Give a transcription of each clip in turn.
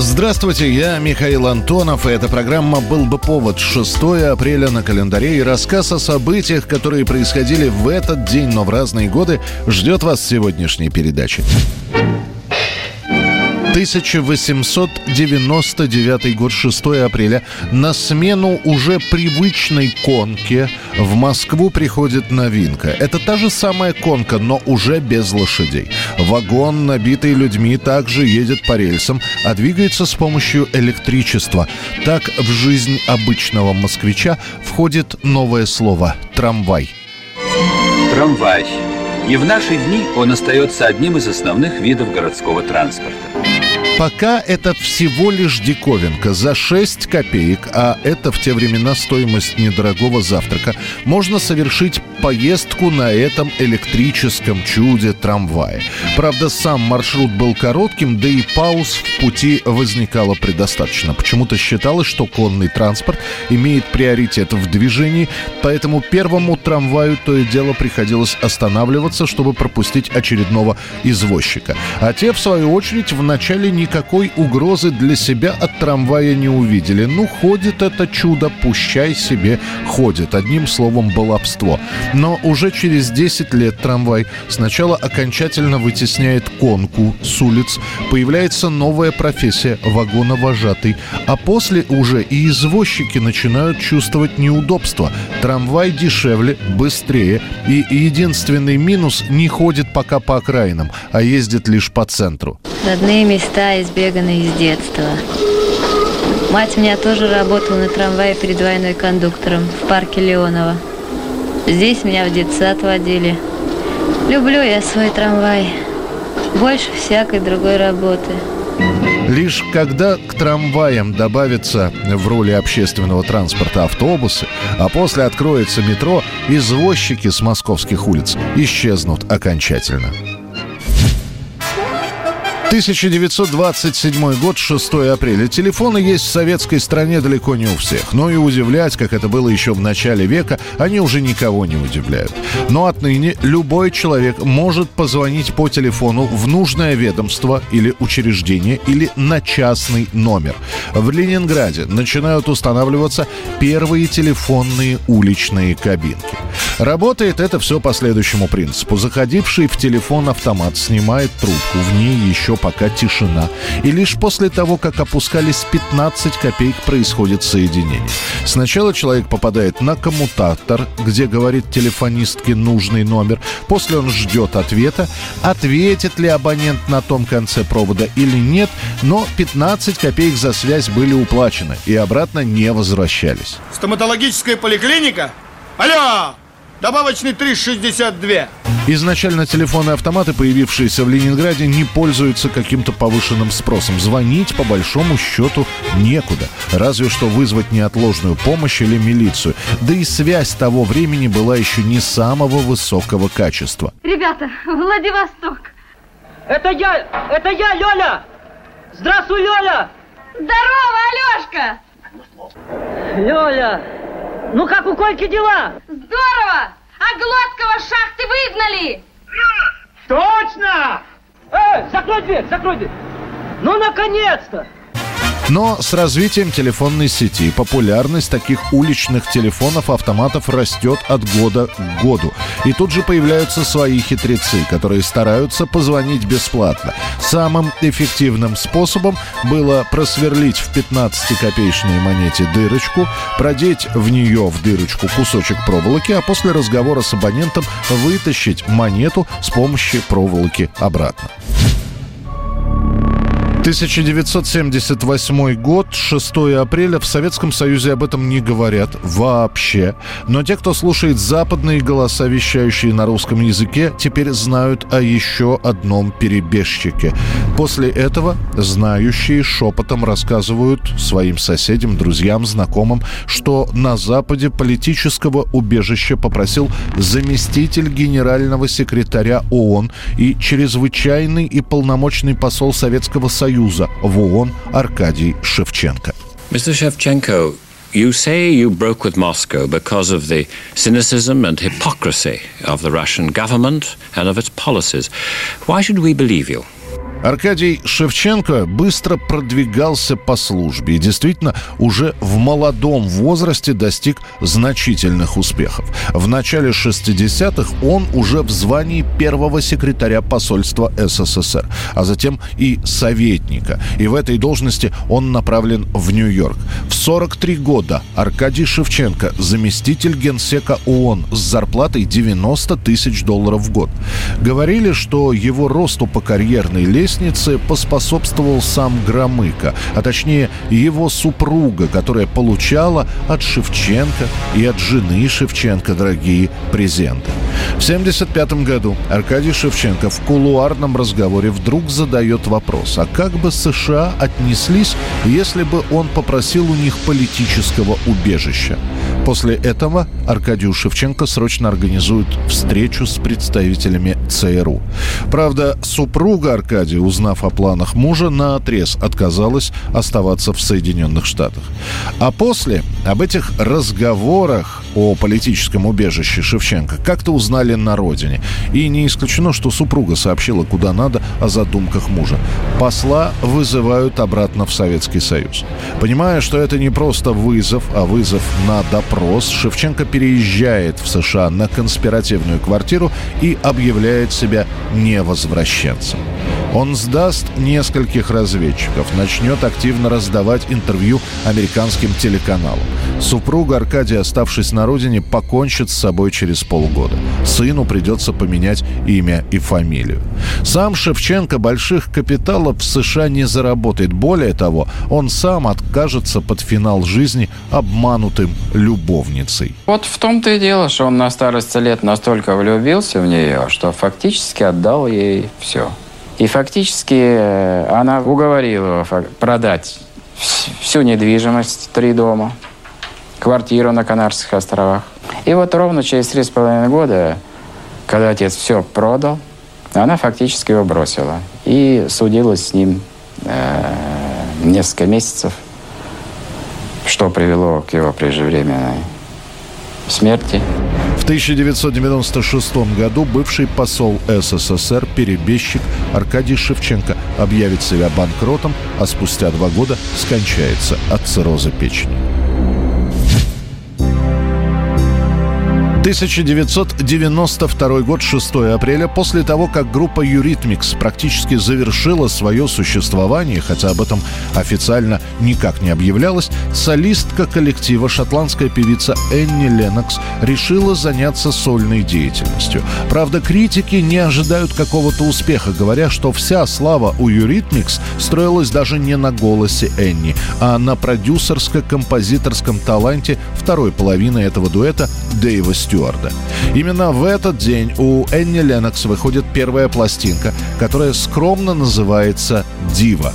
Здравствуйте, я Михаил Антонов, и эта программа «Был бы повод» 6 апреля на календаре и рассказ о событиях, которые происходили в этот день, но в разные годы, ждет вас в сегодняшней передаче. 1899 год, 6 апреля, на смену уже привычной конке в Москву приходит новинка. Это та же самая конка, но уже без лошадей. Вагон, набитый людьми, также едет по рельсам, а двигается с помощью электричества. Так в жизнь обычного москвича входит новое слово «трамвай». Трамвай. И в наши дни он остается одним из основных видов городского транспорта. Пока это всего лишь диковинка за 6 копеек, а это в те времена стоимость недорогого завтрака, можно совершить поездку на этом электрическом чуде трамвае. Правда, сам маршрут был коротким, да и пауз в пути возникало предостаточно. Почему-то считалось, что конный транспорт имеет приоритет в движении, поэтому первому трамваю то и дело приходилось останавливаться, чтобы пропустить очередного извозчика. А те, в свою очередь, вначале никакой угрозы для себя от трамвая не увидели. Ну, ходит это чудо, пущай себе ходит. Одним словом, баловство. Но уже через 10 лет трамвай сначала окончательно вытесняет конку с улиц, появляется новая профессия – вагоновожатый, а после уже и извозчики начинают чувствовать неудобства. Трамвай дешевле, быстрее, и единственный минус – не ходит пока по окраинам, а ездит лишь по центру. Родные места избеганы из детства. Мать меня тоже работала на трамвае перед войной кондуктором в парке Леонова. Здесь меня в детсад водили. Люблю я свой трамвай. Больше всякой другой работы. Лишь когда к трамваям добавятся в роли общественного транспорта автобусы, а после откроется метро, извозчики с московских улиц исчезнут окончательно. 1927 год, 6 апреля. Телефоны есть в советской стране далеко не у всех. Но и удивлять, как это было еще в начале века, они уже никого не удивляют. Но отныне любой человек может позвонить по телефону в нужное ведомство или учреждение или на частный номер. В Ленинграде начинают устанавливаться первые телефонные уличные кабинки. Работает это все по следующему принципу. Заходивший в телефон автомат снимает трубку, в ней еще пока тишина. И лишь после того, как опускались 15 копеек, происходит соединение. Сначала человек попадает на коммутатор, где говорит телефонистке нужный номер. После он ждет ответа, ответит ли абонент на том конце провода или нет, но 15 копеек за связь были уплачены и обратно не возвращались. Стоматологическая поликлиника? Алло! Добавочный 3,62. Изначально телефонные автоматы, появившиеся в Ленинграде, не пользуются каким-то повышенным спросом. Звонить, по большому счету, некуда. Разве что вызвать неотложную помощь или милицию. Да и связь того времени была еще не самого высокого качества. Ребята, Владивосток. Это я! Это я, Лёля! Здравствуй, Лёля! Здорово, Алёшка! Лёля! Ну как у Кольки дела? Здорово! А с шахты выгнали! Точно! Эй, закрой дверь, закрой дверь! Ну, наконец-то! Но с развитием телефонной сети популярность таких уличных телефонов-автоматов растет от года к году. И тут же появляются свои хитрецы, которые стараются позвонить бесплатно. Самым эффективным способом было просверлить в 15-копеечной монете дырочку, продеть в нее в дырочку кусочек проволоки, а после разговора с абонентом вытащить монету с помощью проволоки обратно. 1978 год, 6 апреля. В Советском Союзе об этом не говорят вообще. Но те, кто слушает западные голоса, вещающие на русском языке, теперь знают о еще одном перебежчике. После этого знающие шепотом рассказывают своим соседям, друзьям, знакомым, что на Западе политического убежища попросил заместитель генерального секретаря ООН и чрезвычайный и полномочный посол Советского Союза Союза в ООН Аркадий Шевченко. Mr. Shevchenko, you say you broke with Moscow because of the cynicism and hypocrisy of the Russian government and of its policies. Why should we believe you? Аркадий Шевченко быстро продвигался по службе и действительно уже в молодом возрасте достиг значительных успехов. В начале 60-х он уже в звании первого секретаря посольства СССР, а затем и советника. И в этой должности он направлен в Нью-Йорк. В 43 года Аркадий Шевченко заместитель генсека ООН с зарплатой 90 тысяч долларов в год. Говорили, что его росту по карьерной лестнице лестнице поспособствовал сам Громыко, а точнее его супруга, которая получала от Шевченко и от жены Шевченко дорогие презенты. В 1975 году Аркадий Шевченко в кулуарном разговоре вдруг задает вопрос, а как бы США отнеслись, если бы он попросил у них политического убежища? После этого Аркадию Шевченко срочно организуют встречу с представителями ЦРУ. Правда, супруга Аркадия, узнав о планах мужа, на отрез отказалась оставаться в Соединенных Штатах. А после об этих разговорах о политическом убежище Шевченко как-то узнали на родине. И не исключено, что супруга сообщила куда надо о задумках мужа. Посла вызывают обратно в Советский Союз. Понимая, что это не просто вызов, а вызов на допрос, опрос Шевченко переезжает в США на конспиративную квартиру и объявляет себя невозвращенцем. Он сдаст нескольких разведчиков, начнет активно раздавать интервью американским телеканалам. Супруга Аркадия, оставшись на родине, покончит с собой через полгода. Сыну придется поменять имя и фамилию. Сам Шевченко больших капиталов в США не заработает. Более того, он сам откажется под финал жизни обманутым любовницей. Вот в том-то и дело, что он на старости лет настолько влюбился в нее, что фактически отдал ей все. И фактически э, она уговорила продать всю недвижимость, три дома, квартиру на Канарских островах. И вот ровно через три с половиной года, когда отец все продал, она фактически его бросила. И судилась с ним э, несколько месяцев, что привело к его преждевременной смерти. В 1996 году бывший посол СССР, перебежчик Аркадий Шевченко объявит себя банкротом, а спустя два года скончается от цирроза печени. 1992 год, 6 апреля, после того, как группа Eurythmics практически завершила свое существование, хотя об этом официально никак не объявлялось, солистка коллектива, шотландская певица Энни Леннокс, решила заняться сольной деятельностью. Правда, критики не ожидают какого-то успеха, говоря, что вся слава у Eurythmics строилась даже не на голосе Энни, а на продюсерско-композиторском таланте второй половины этого дуэта Дэйва Стюарда. Именно в этот день у Энни Леннокс выходит первая пластинка, которая скромно называется «Diva».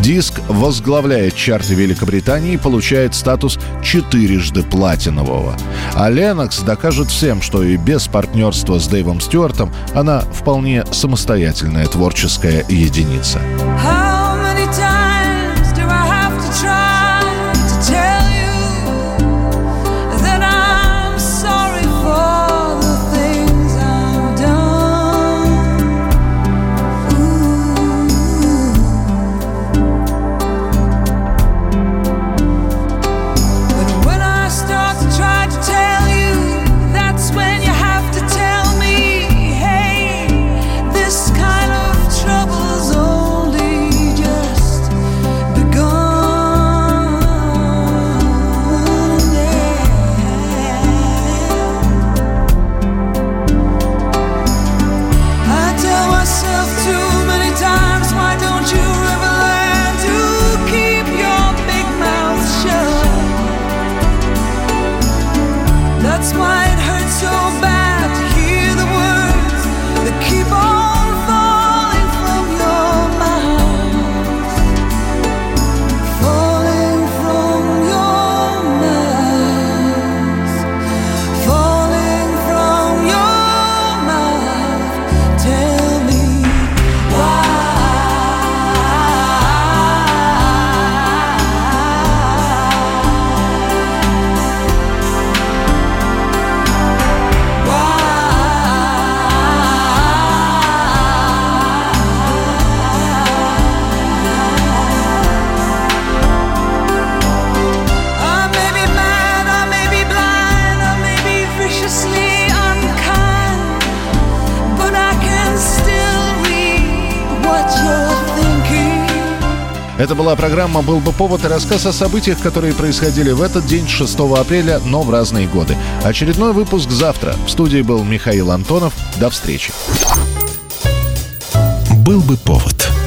Диск возглавляет чарты Великобритании и получает статус четырежды платинового. А Ленокс докажет всем, что и без партнерства с Дэйвом Стюартом она вполне самостоятельная творческая единица. Это была программа «Был бы повод» и рассказ о событиях, которые происходили в этот день, 6 апреля, но в разные годы. Очередной выпуск завтра. В студии был Михаил Антонов. До встречи. «Был бы повод»